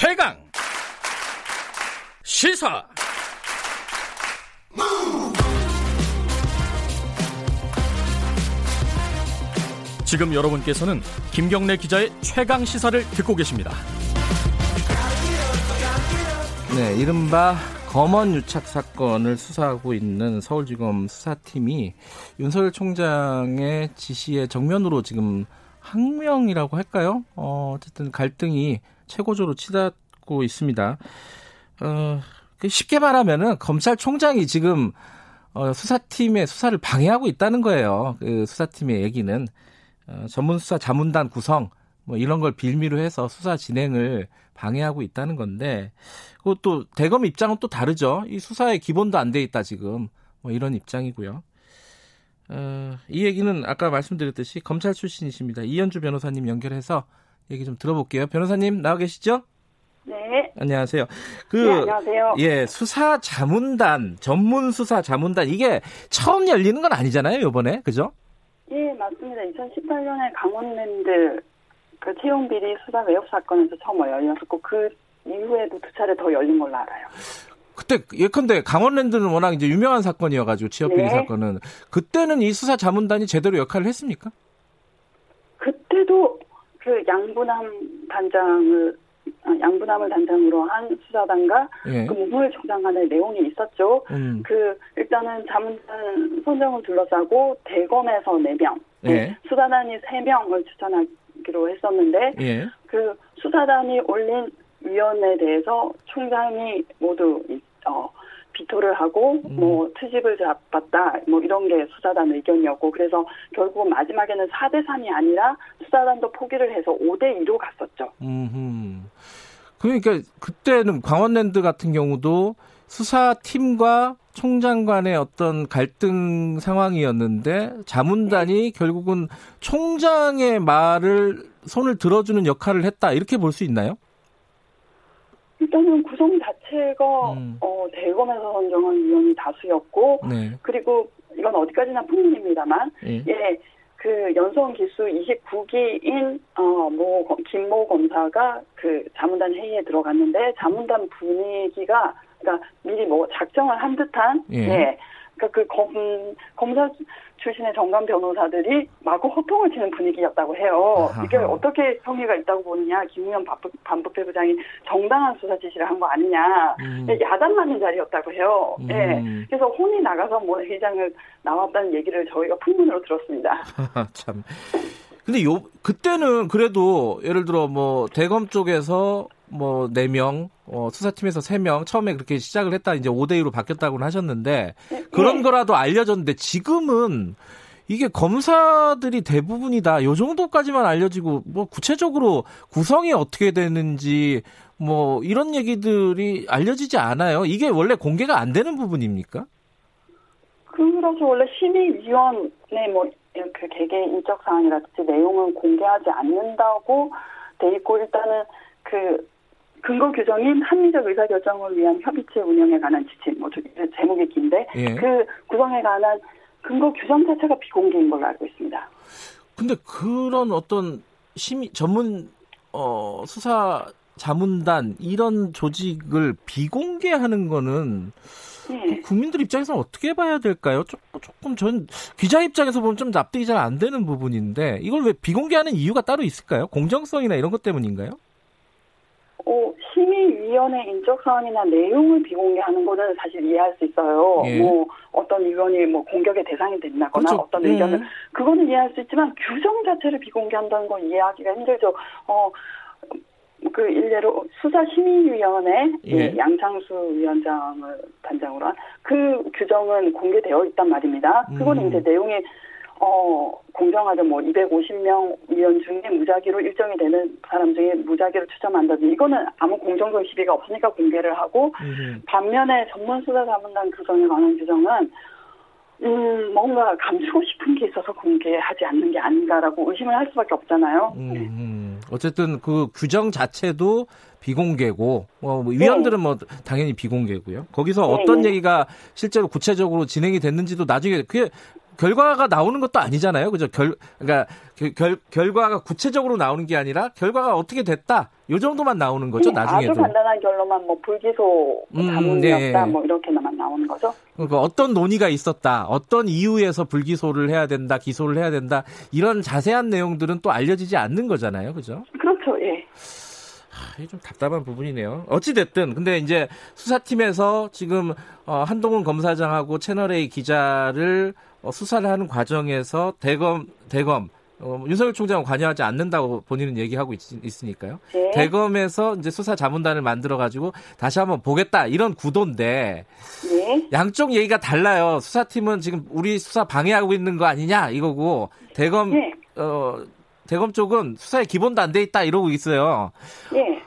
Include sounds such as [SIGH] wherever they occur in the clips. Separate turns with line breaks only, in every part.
최강 시사 지금 여러분께서는 김경래 기자의 최강 시사를 듣고 계십니다.
네, 이른바 검언 유착 사건을 수사하고 있는 서울지검 수사팀이 윤석열 총장의 지시에 정면으로 지금 항명이라고 할까요? 어, 어쨌든 갈등이 최고조로 치닫고 있습니다. 어, 그 쉽게 말하면은 검찰총장이 지금 어, 수사팀의 수사를 방해하고 있다는 거예요. 그 수사팀의 얘기는 어, 전문 수사 자문단 구성 뭐 이런 걸 빌미로 해서 수사 진행을 방해하고 있다는 건데 그것도 대검 입장은 또 다르죠. 이 수사의 기본도 안 돼 있다 지금 뭐 이런 입장이고요. 어, 이 얘기는 아까 말씀드렸듯이 검찰 출신이십니다. 이현주 변호사님 연결해서 얘기 좀 들어볼게요. 변호사님 나와 계시죠?
네.
안녕하세요. 그
네, 안녕하세요.
예, 수사 자문단, 전문 수사 자문단 이게 처음 열리는 건 아니잖아요, 이번에. 그죠?
예, 맞습니다. 2018년에 강원랜드 그 채용 비리 수사 외역 사건에서 처음 열렸었고 그 이후에도 두 차례 더 열린 걸로 알아요.
그때 예컨대 강원랜드는 워낙 이제 유명한 사건이어가지고 취업 비리
네.
사건은 그때는 이 수사 자문단이 제대로 역할을 했습니까?
그때도 그 양분함 단장을 아, 양분함을 단장으로 한 수사단과
예.
그 총장 간의 내용이 있었죠.
음,
그 일단은 자문단 선정을 둘러싸고 대검에서 4명,
예.
수사단이 3명을 추천하기로 했었는데
예.
그 수사단이 올린 위원에 대해서 총장이 모두 이- 어, 비토를 하고
음.
뭐 트집을 잡았다 뭐 이런 게 수사단 의견이었고 그래서 결국 마지막에는 4대 3이 아니라 수사단도 포기를 해서 5대 2로 갔었죠.
음. 그러니까 그때는 강원랜드 같은 경우도 수사팀과 총장 간의 어떤 갈등 상황이었는데 자문단이 결국은 총장의 말을 손을 들어주는 역할을 했다 이렇게 볼 수 있나요?
일단은 구성 자체가
음.
어, 대검에서 선정한 위원이 다수였고
네.
그리고 이건 어디까지나 풍문입니다만
예.
예, 그 연수원 기수 29기인 어모 김모 검사가 그 자문단 회의에 들어갔는데 자문단 분위기가 그러니까 미리 뭐 작정을 한 듯한
예.
그러니까 그 검 검사 출신의 정관 변호사들이 마구 호통을 치는 분위기였다고 해요. 이게 어떻게 성의가 있다고 보느냐? 김우현 반부- 반부패 부장이 정당한 수사 지시를 한 거 아니냐?
음.
야단 맞는 자리였다고 해요. 예.
음.
그래서 혼이 나가서 뭐 회장을 나왔다는 얘기를 저희가 풍문으로 들었습니다.
참. 근데 요 그때는 그래도 예를 들어 뭐 대검 쪽에서 뭐 4명, 어 수사팀에서 3명 처음에 그렇게 시작을 했다 이제 5대 2로 바뀌었다고는 하셨는데 그런
예.
거라도 알려졌는데 지금은 이게 검사들이 대부분이다. 요 정도까지만 알려지고 뭐 구체적으로 구성이 어떻게 되는지 뭐 이런 얘기들이 알려지지 않아요. 이게 원래 공개가 안 되는 부분입니까?
그래서 원래 심의위원회 뭐그 개개 인적 사항이라든지 내용은 공개하지 않는다고 돼 있고 일단은 그 근거 규정인 합리적 의사결정을 위한 협의체 운영에 관한 지침 뭐 저- 제목이 긴데
예.
그 구성에 관한 근거 규정 자체가 비공개인 걸로 알고 있습니다.
근데 그런 어떤 심의 전문 어 수사 자문단 이런 조직을 비공개하는 거는
예.
국민들 입장에서는 어떻게 봐야 될까요? 조금, 조금 전 기자 입장에서 보면 좀 납득이 잘 안 되는 부분인데 이걸 왜 비공개하는 이유가 따로 있을까요? 공정성이나 이런 것 때문인가요?
어, 심의위원회 인적사항이나 내용을 비공개하는 거는 사실 이해할 수 있어요.
예.
뭐 어떤 위원이 뭐 공격의 대상이 된다거나
그렇죠.
어떤
예.
의견을 그거는 이해할 수 있지만 규정 자체를 비공개한다는 건 이해하기가 힘들죠. 어, 그 일례로 수사심의위원회
예.
양창수 위원장을 단장으로 한 그 규정은 공개되어 있단 말입니다. 그거는
음.
이제 내용이 어, 공정하게 뭐 250명 위원 중에 무작위로 일정이 되는 사람 중에 무작위로 추첨한다든지 이거는 아무 공정성 시비가 없으니까 공개를 하고
음,
반면에 전문 수사 자문단 규정에 관한 규정은 음, 뭔가 감추고 싶은 게 있어서 공개하지 않는 게 아닌가라고 의심을 할 수밖에 없잖아요.
음,
네.
음. 어쨌든 그 규정 자체도 비공개고 뭐 위원들은 뭐 당연히 비공개고요. 거기서
네,
어떤
네.
얘기가 실제로 구체적으로 진행이 됐는지도 나중에 그게 결과가 나오는 것도 아니잖아요. 그죠? 결, 그러니까 결, 결과가 구체적으로 나오는 게 아니라 결과가 어떻게 됐다. 요 정도만 나오는 거죠,
네,
나중에도.
아주 간단한 결론만 뭐 불기소
음,
자문이었다
네.
뭐 이렇게만 나오는 거죠.
그러니까 어떤 논의가 있었다, 어떤 이유에서 불기소를 해야 된다, 기소를 해야 된다, 이런 자세한 내용들은 또 알려지지 않는 거잖아요. 그죠?
그렇죠. 예.
좀 답답한 부분이네요. 어찌됐든, 근데 이제 수사팀에서 지금, 어, 한동훈 검사장하고 채널A 기자를 어, 수사를 하는 과정에서 대검, 대검, 어, 윤석열 총장은 관여하지 않는다고 본인은 얘기하고 있, 으니까요
예.
대검에서 이제 수사 자문단을 만들어가지고 다시 한번 보겠다, 이런 구도인데,
예.
양쪽 얘기가 달라요. 수사팀은 지금 우리 수사 방해하고 있는 거 아니냐, 이거고, 대검,
예.
어, 대검 쪽은 수사에 기본도 안 돼 있다, 이러고 있어요.
예.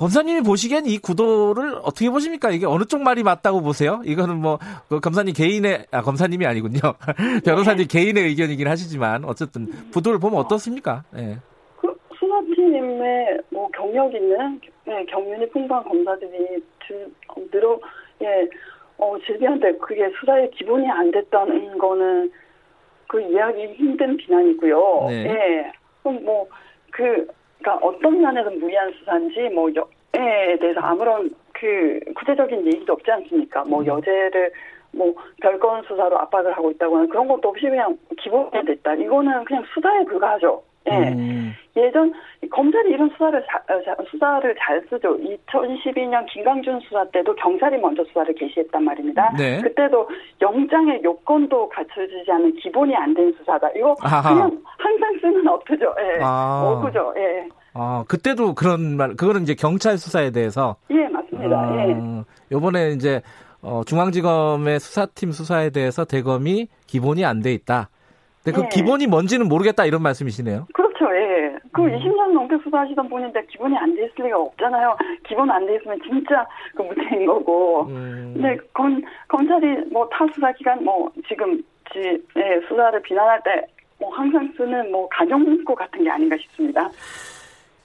검사님이 보시기엔 이 구도를 어떻게 보십니까? 이게 어느 쪽 말이 맞다고 보세요? 이거는 뭐, 그 검사님 개인의, 아, 검사님이 아니군요. [LAUGHS] 변호사님 개인의 의견이긴 하시지만, 어쨌든, 구도를 보면 어떻습니까? 예.
그 수사팀에 뭐 경력 있는 예, 경륜이 풍부한 검사들이 들, 어, 늘어 예, 어, 질비한데 그게 수사의 기본이 안 됐다는 거는 그 이해하기 힘든 비난이고요.
네.
예. 그럼 뭐, 그, 그니까 어떤 면에서 무리한 수사인지 뭐, 여에 대해서 아무런 그 구체적인 얘기도 없지 않습니까? 뭐,
음.
여죄를 뭐, 별건 수사로 압박을 하고 있다고 하는 그런 것도 없이 그냥 기본이 됐다. 이거는 그냥 수사에 불과하죠. 예.
음,
예전 검찰이 이런 수사를 자- 어, 자- 수사를 잘 쓰죠. 2012년 김강준 수사 때도 경찰이 먼저 수사를 개시했단 말입니다.
네.
그때도 영장의 요건도 갖춰지지 않은 기본이 안 된 수사다. 이거
아하.
그냥 쓰는 어투죠. 예.
아.
어구죠. 예.
아, 그때도 그런 말, 그거는 이제 경찰 수사에 대해서.
예, 맞습니다. 예.
아, 요번에 이제, 어, 중앙지검의 수사팀 수사에 대해서 대검이 기본이 안 돼 있다. 근데 그
네.
기본이 뭔지는 모르겠다 이런 말씀이시네요.
그렇죠. 예. 그
음.
20년 넘게 수사하시던 분인데 기본이 안 돼 있을 리가 없잖아요. 기본 안 돼 있으면 진짜 그 무죄인 거고.
음,
네, 검, 검찰이 뭐 타 수사 기간 뭐 지금 지, 예, 수사를 비난할 때 뭐 항상 쓰는 뭐 문구 같은 게 아닌가 싶습니다.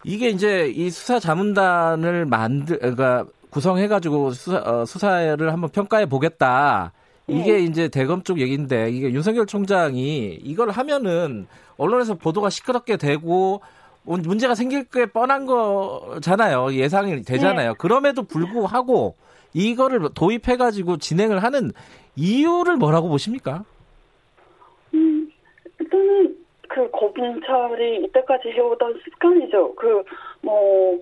이게 이제 이 수사 자문단을 만들, 그러니까 구성해 가지고 수사, 어, 수사를 한번 평가해 보겠다. 이게
네.
이제 대검 쪽 얘기인데 이게 윤석열 총장이 이걸 하면은 언론에서 보도가 시끄럽게 되고 문- 문제가 생길 게 뻔한 거잖아요. 예상이 되잖아요. 그럼에도 불구하고 이거를 도입해 가지고 진행을 하는 이유를 뭐라고 보십니까?
그 검찰이 이때까지 해오던 습관이죠. 그 뭐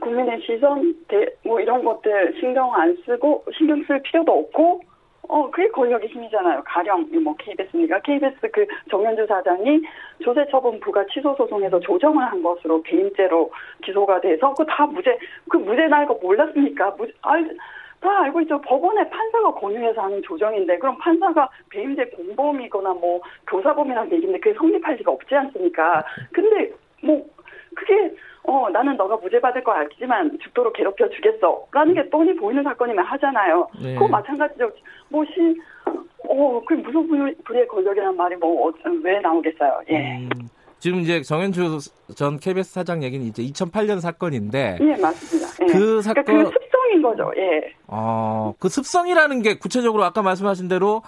국민의 시선, 대, 뭐 이런 것들 신경 안 쓰고 신경 쓸 필요도 없고 어, 그게 권력의 힘이잖아요. 가령, 뭐, KBS니까. KBS 그 정현주 사장이 조세처분 부가 취소 소송에서 조정을 한 것으로 배임죄로 기소가 돼서 그 다 무죄, 그 무죄 날거 몰랐습니까? 알, 다 알고 있죠. 법원에 판사가 권유해서 하는 조정인데, 그럼 판사가 배임죄 공범이거나 뭐, 교사범이라는 얘기인데 그게 성립할 리가 없지 않습니까? 근데, 뭐, 그게, 어, 나는 너가 무죄 받을 거 알지만 죽도록 괴롭혀 주겠어. 라는 게 뻔히 보이는 사건이면 하잖아요.
네.
그거 마찬가지죠. 뭐, 시, 어, 그 무슨 불- 불의의 권력이라는 말이 뭐, 어, 왜 나오겠어요. 예.
음, 지금 이제 정현주 전 KBS 사장 얘기는 이제 2008년 사건인데
예, 맞습니다. 예.
그
그러니까
사건-
그 습성인 거죠. 예.
어, 그 습성이라는 게 구체적으로 아까 말씀하신 대로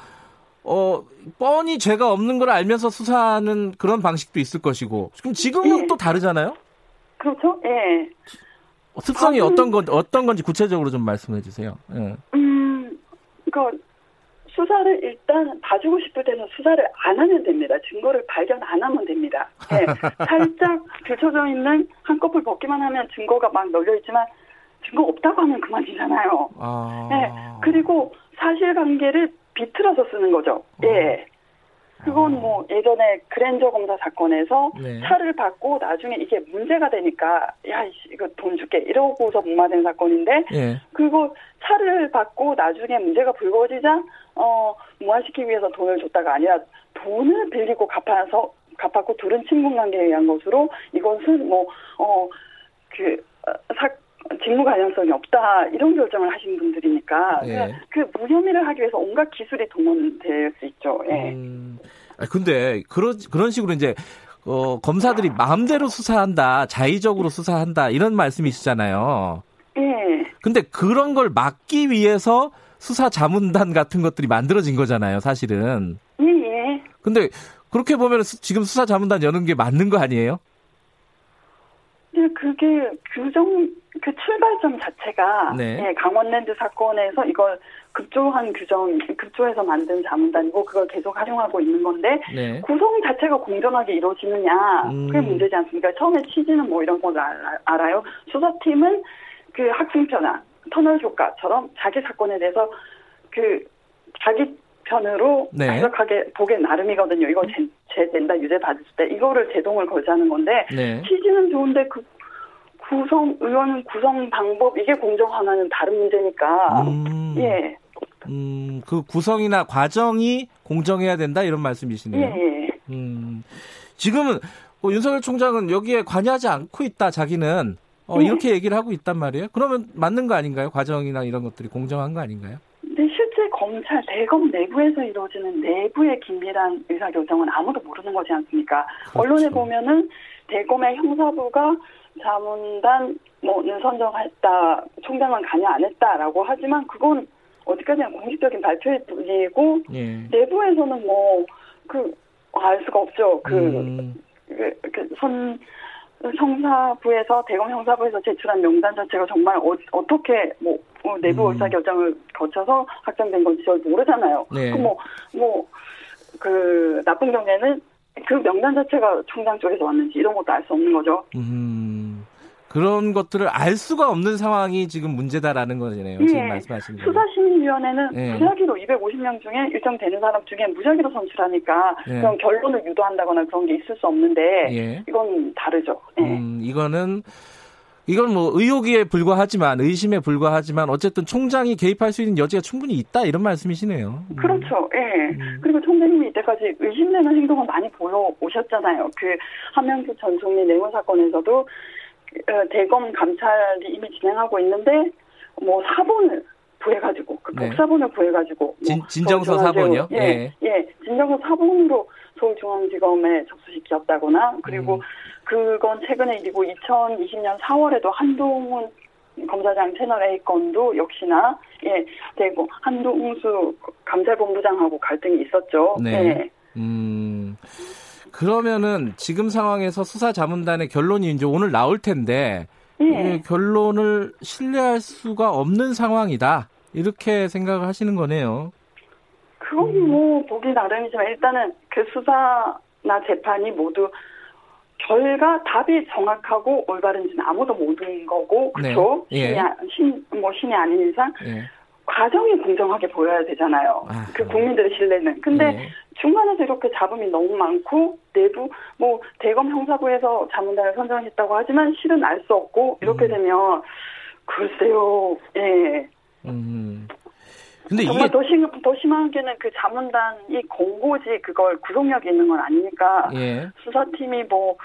어, 뻔히 죄가 없는 걸 알면서 수사하는 그런 방식도 있을 것이고 그럼 지금은
예.
또 다르잖아요.
그렇죠? 예.
어, 습성이
아, 음.
어떤 건 어떤 건지 구체적으로 좀 말씀해 주세요. 예.
음, 그 수사를 일단 봐주고 싶을 때는 수사를 안 하면 됩니다. 증거를 발견 안 하면 됩니다. 예. [LAUGHS] 살짝 들춰져 있는 한꺼풀 벗기만 하면 증거가 막 널려 있지만 증거 없다고 하면 그만이잖아요.
아.
네. 그리고 사실관계를 비틀어서 쓰는 거죠. 예. 그건 뭐 예전에 그랜저 검사 사건에서
네.
차를 받고 나중에 이게 문제가 되니까 야 이씨, 이거 돈 줄게 이러고서 무마된 사건인데
예.
그리고 차를 받고 나중에 문제가 불거지자 어 무마시키기 위해서 돈을 줬다가 아니라 돈을 빌리고 갚아서 갚았고 둘은 친분 관계에 의한 것으로 이것은 뭐, 뭐어그 직무 관련성이 없다 이런 결정을 하신 분들이니까
예.
그 무혐의를 하기 위해서 온갖 기술이 동원될 수 있죠. 예.
음, 아, 근데 그런 그런 식으로 이제 어, 검사들이 마음대로 수사한다, 자의적으로 수사한다 이런 말씀이시잖아요.
예.
근데 그런 걸 막기 위해서 수사 자문단 같은 것들이 만들어진 거잖아요, 사실은.
예, 예.
근데 그렇게 보면 지금 수사 자문단 여는 게 맞는 거 아니에요?
네, 그게 규정 그 출발점 자체가
네.
예, 강원랜드 사건에서 이걸 급조한 규정, 급조해서 만든 자문단이고 그걸 계속 활용하고 있는 건데
네.
구성 자체가 공정하게 이루어지느냐 그게
음.
문제지 않습니까? 처음에 취지는 뭐 이런 걸 알- 알아요. 수사팀은 그 학생편아 터널 조카처럼 자기 사건에 대해서 그 자기 편으로
네.
해석하게 보기 나름이거든요. 이거 제, 죄된다 유죄 받을 때 이거를 제동을 걸자는 건데
네.
취지는 좋은데 그 구성 의원 구성 방법 이게 공정 하나는 다른 문제니까
음,
예.
음, 그 구성이나 과정이 공정해야 된다 이런 말씀이시네요.
예, 예.
음, 지금은 뭐 윤석열 총장은 여기에 관여하지 않고 있다. 자기는 어,
네.
이렇게 얘기를 하고 있단 말이에요. 그러면 맞는 거 아닌가요? 과정이나 이런 것들이 공정한 거 아닌가요?
실제 검찰 대검 내부에서 이루어지는 내부의 긴밀한 의사결정은 아무도 모르는 거지 않습니까?
그렇죠.
언론에 보면은 대검의 형사부가 자문단 뭐는 선정했다, 총장은 관여 안 했다라고 하지만 그건 어디까지나 공식적인 발표일 뿐이고
예.
내부에서는 뭐 그 알 수가 없죠. 그
음,
그, 그 선, 형사부에서, 대검 형사부에서 제출한 명단 자체가 정말 어, 떻게뭐 어, 내부
음.
의사결정을 거쳐서 확정된 건지 저 모르잖아요.
네.
그 뭐, 뭐, 그, 나쁜 경우에는 그 명단 자체가 총장 쪽에서 왔는지 이런 것도 알 수 없는 거죠.
음, 그런 것들을 알 수가 없는 상황이 지금 문제다라는 거잖아요. 지금
예.
말씀하신 거.
수사심의위원회는
예.
무작위로 250명 중에 일정 되는 사람 중에 무작위로 선출하니까
예.
그런 결론을 유도한다거나 그런 게 있을 수 없는데
예.
이건 다르죠. 예.
음, 이거는 이건 뭐 의혹에 불과하지만 의심에 불과하지만 어쨌든 총장이 개입할 수 있는 여지가 충분히 있다 이런 말씀이시네요. 음.
그렇죠. 예.
음.
그리고 총장님이 이때까지 의심되는 행동을 많이 보여 오셨잖아요. 그 한명수 전 총리 내무 사건에서도 어, 대검 감찰이 이미 진행하고 있는데 뭐 사본을 구해가지고 그
네.
복사본을 구해가지고 뭐
진- 진정서 사본이요?
예, 예, 진정서 사본으로 서울중앙지검에 접수시켰다거나 그리고
음.
그건 최근에 일이고 2020년 4월에도 한동훈 검사장 채널 A 건도 역시나 예 대고 한동수 감찰본부장하고 갈등이 있었죠.
네.
예.
음. 그러면은 지금 상황에서 수사 자문단의 결론이 이제 오늘 나올 텐데
예.
이 결론을 신뢰할 수가 없는 상황이다. 이렇게 생각을 하시는 거네요.
그건
음.
뭐 보기 나름이지만 일단은 그 수사나 재판이 모두 결과 답이 정확하고 올바른지는 아무도 모르는 거고
네.
그렇죠.
예.
신이, 아- 신, 뭐 신이 아닌 이상
예.
과정이 공정하게 보여야 되잖아요.
아하.
그 국민들의 신뢰는. 근데
예.
중간에서 이렇게 잡음이 너무 많고 내부 뭐 대검 형사부에서 자문단을 선정했다고 하지만 실은 알 수 없고 이렇게
음.
되면 글쎄요. 예.
음. 근데 이게
정말 더, 심, 더 심하게는 그 자문단이 공고지 그걸 구속력이 있는 건 아니니까
예.
수사팀이 뭐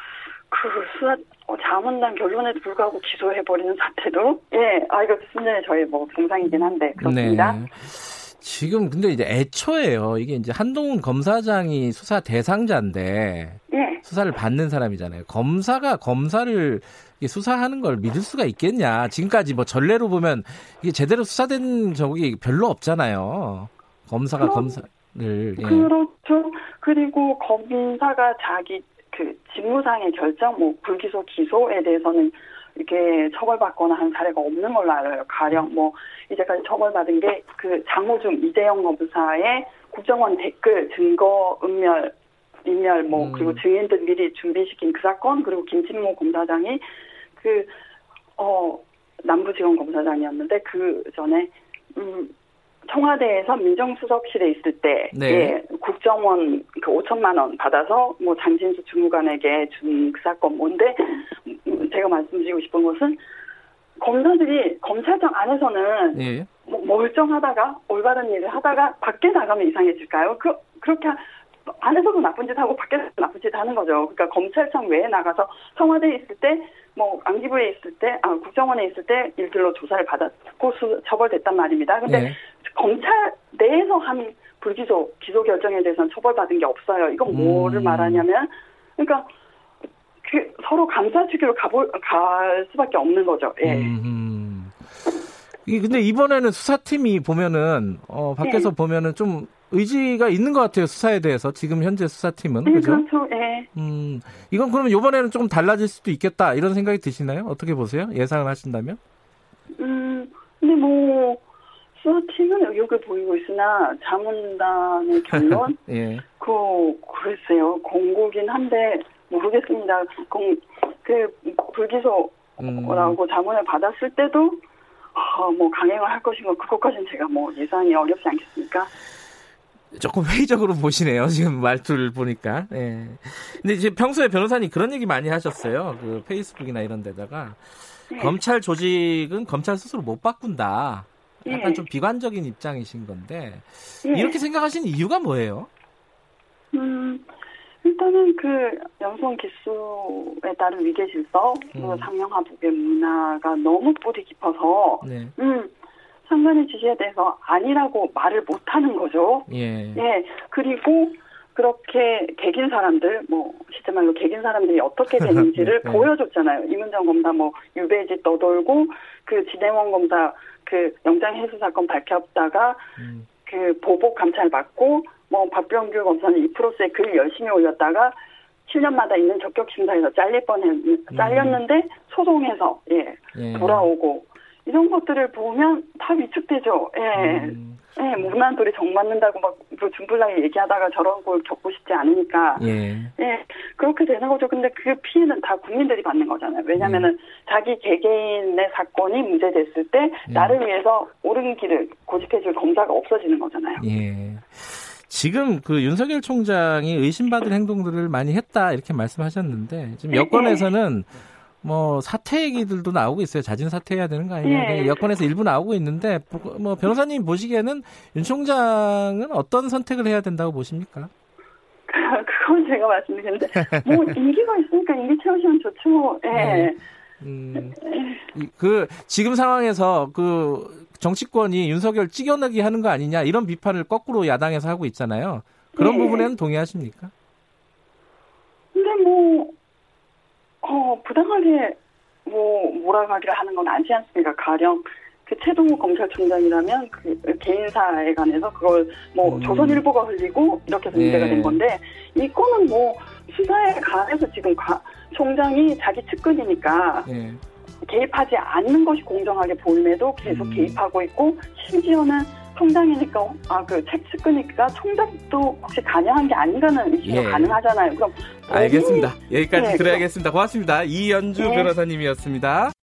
그 수사 어, 자문단 결론에도 불구하고 기소해버리는 사태도 예, 아 이거 순전히 저희 뭐 동상이긴 한데 그렇습니다.
네. 지금 근데 이제 애초에요. 이게 이제 한동훈 검사장이 수사 대상자인데
예,
수사를 받는 사람이잖아요. 검사가 검사를 수사하는 걸 믿을 수가 있겠냐. 지금까지 뭐 전례로 보면 이게 제대로 수사된 적이 별로 없잖아요. 검사가
그럼-
검사를 예.
그렇죠. 그리고 검사가 자기 그 직무상의 결정, 뭐 불기소 기소에 대해서는 이렇게 처벌받거나 한 사례가 없는 걸로 알아요. 가령 뭐 이제까지 처벌받은 게 그 장호중 이재영 검사의 국정원 댓글 증거 은멸 인멸 뭐
음.
그리고 증인들 미리 준비시킨 그 사건 그리고 김진모 검사장이 그 어 남부지검 검사장이었는데 그 전에 음 청와대에서 민정수석실에 있을 때
네.
예, 국정원 그 5천만 원 받아서 뭐 장진수 주무관에게 준 그 사건 뭔데 음, 제가 말씀드리고 싶은 것은 검사들이 검찰청 안에서는
예.
뭐 멀쩡하다가 올바른 일을 하다가 밖에 나가면 이상해질까요? 그 그렇게 안에서도 나쁜 짓 하고 밖에서도 나쁜 짓 하는 거죠. 그러니까 검찰청 외에 나가서 청와대에 있을 때, 뭐 안기부에 있을 때, 아 국정원에 있을 때 일들로 조사를 받았고 수, 처벌됐단 말입니다. 근데
네.
검찰 내에서 한 불기소 기소 결정에 대해서는 처벌받은 게 없어요. 이건 뭐를
음.
말하냐면, 그러니까 그 서로 감사 주기로 가볼 갈 수밖에 없는 거죠. 예.
음. 이 근데 이번에는 수사팀이 보면은 어 밖에서
네.
보면은 좀 의지가 있는 것 같아요 수사에 대해서 지금 현재 수사팀은
네,
그죠?
그렇죠. 예.
음, 이건 그러면 이번에는 좀 달라질 수도 있겠다 이런 생각이 드시나요? 어떻게 보세요? 예상을 하신다면?
수사팀은 의욕을 보이고 있으나 자문단의 결론 [LAUGHS]
예.
그 글쎄요 공고긴 한데 모르겠습니다. 공, 그 불기소라고
음,
자문을 받았을 때도 어, 뭐 강행을 할 것인가 그것까지는 제가 뭐 예상이 어렵지 않겠습니까?
조금 회의적으로 보시네요. 지금 말투를 보니까. 예. 근데 이제 평소에 변호사님 그런 얘기 많이 하셨어요. 그 페이스북이나 이런 데다가
네.
검찰 조직은 검찰 스스로 못 바꾼다. 약간
예.
좀 비관적인 입장이신 건데
예.
이렇게 생각하시는 이유가 뭐예요?
음, 일단은 그 영성 기수에 따른 위계 질서,
음.
상명하복의 문화가 너무 뿌리 깊어서,
네.
음, 상관의 지시에 대해서 아니라고 말을 못 하는 거죠.
예.
예, 그리고 그렇게 개긴 사람들, 뭐, 실제 말로 개긴 사람들이 어떻게 [LAUGHS] 되는지를
네.
보여줬잖아요. 이문정 검사 뭐, 유배지 떠돌고, 그 진행원 검사 그 영장 해수 사건 밝혔다가,
음,
그 보복 감찰 받고 뭐 박병규 검사는 이 프로스에 글 열심히 올렸다가 7년마다 있는 적격 심사에서 잘릴 뻔했 잘렸는데 소송해서 예
예.
돌아오고 이런 것들을 보면 다 위축되죠. 예.
음,
예, 무난 돌이 정 맞는다고 막뭐 중불나게 얘기하다가 저런 걸 겪고 싶지 않으니까
예.
예, 그렇게 되는 거죠. 근데 그 피해는 다 국민들이 받는 거잖아요. 왜냐면은
음.
자기 개개인의 사건이 문제됐을 때
예.
나를 위해서 옳은 길을 고집해줄 검사가 없어지는 거잖아요.
예. 지금 그 윤석열 총장이 의심받을 [LAUGHS] 행동들을 많이 했다 이렇게 말씀하셨는데 지금 여권에서는 뭐 사퇴 얘기들도 나오고 있어요. 자진 사퇴해야 되는 거 아니냐.
예.
여권에서 일부 나오고 있는데 뭐 변호사님 보시기에는 윤 총장은 어떤 선택을 해야 된다고 보십니까?
그건 제가 말씀드리는데 뭐 [LAUGHS] 임기가 있으니까 임기 채우시면 좋죠. 예.
네. 음, 이- 그 지금 상황에서 그 정치권이 윤석열 찍어내기 하는 거 아니냐 이런 비판을 거꾸로 야당에서 하고 있잖아요. 그런
네.
부분에는 동의하십니까?
근데 뭐, 어, 부당하게 뭐 몰아가기를 하는 건 아니지 않습니까? 가령 그 최동호 검찰총장이라면 그 개인사에 관해서 그걸 뭐
음.
조선일보가 흘리고 이렇게 해서 문제가
네.
된 건데 이 건은 뭐 수사에 관해서 지금 가- 총장이 자기 측근이니까
예.
개입하지 않는 것이 공정하게 보임에도 계속
음.
개입하고 있고 심지어는 총장이니까 아그 측근이니까 총장도 혹시 관여한 게 아닌가는 의심이
예.
가능하잖아요. 그럼
알겠습니다. 여기까지
네,
들어야겠습니다. 고맙습니다. 이연주
네.
변호사님이었습니다.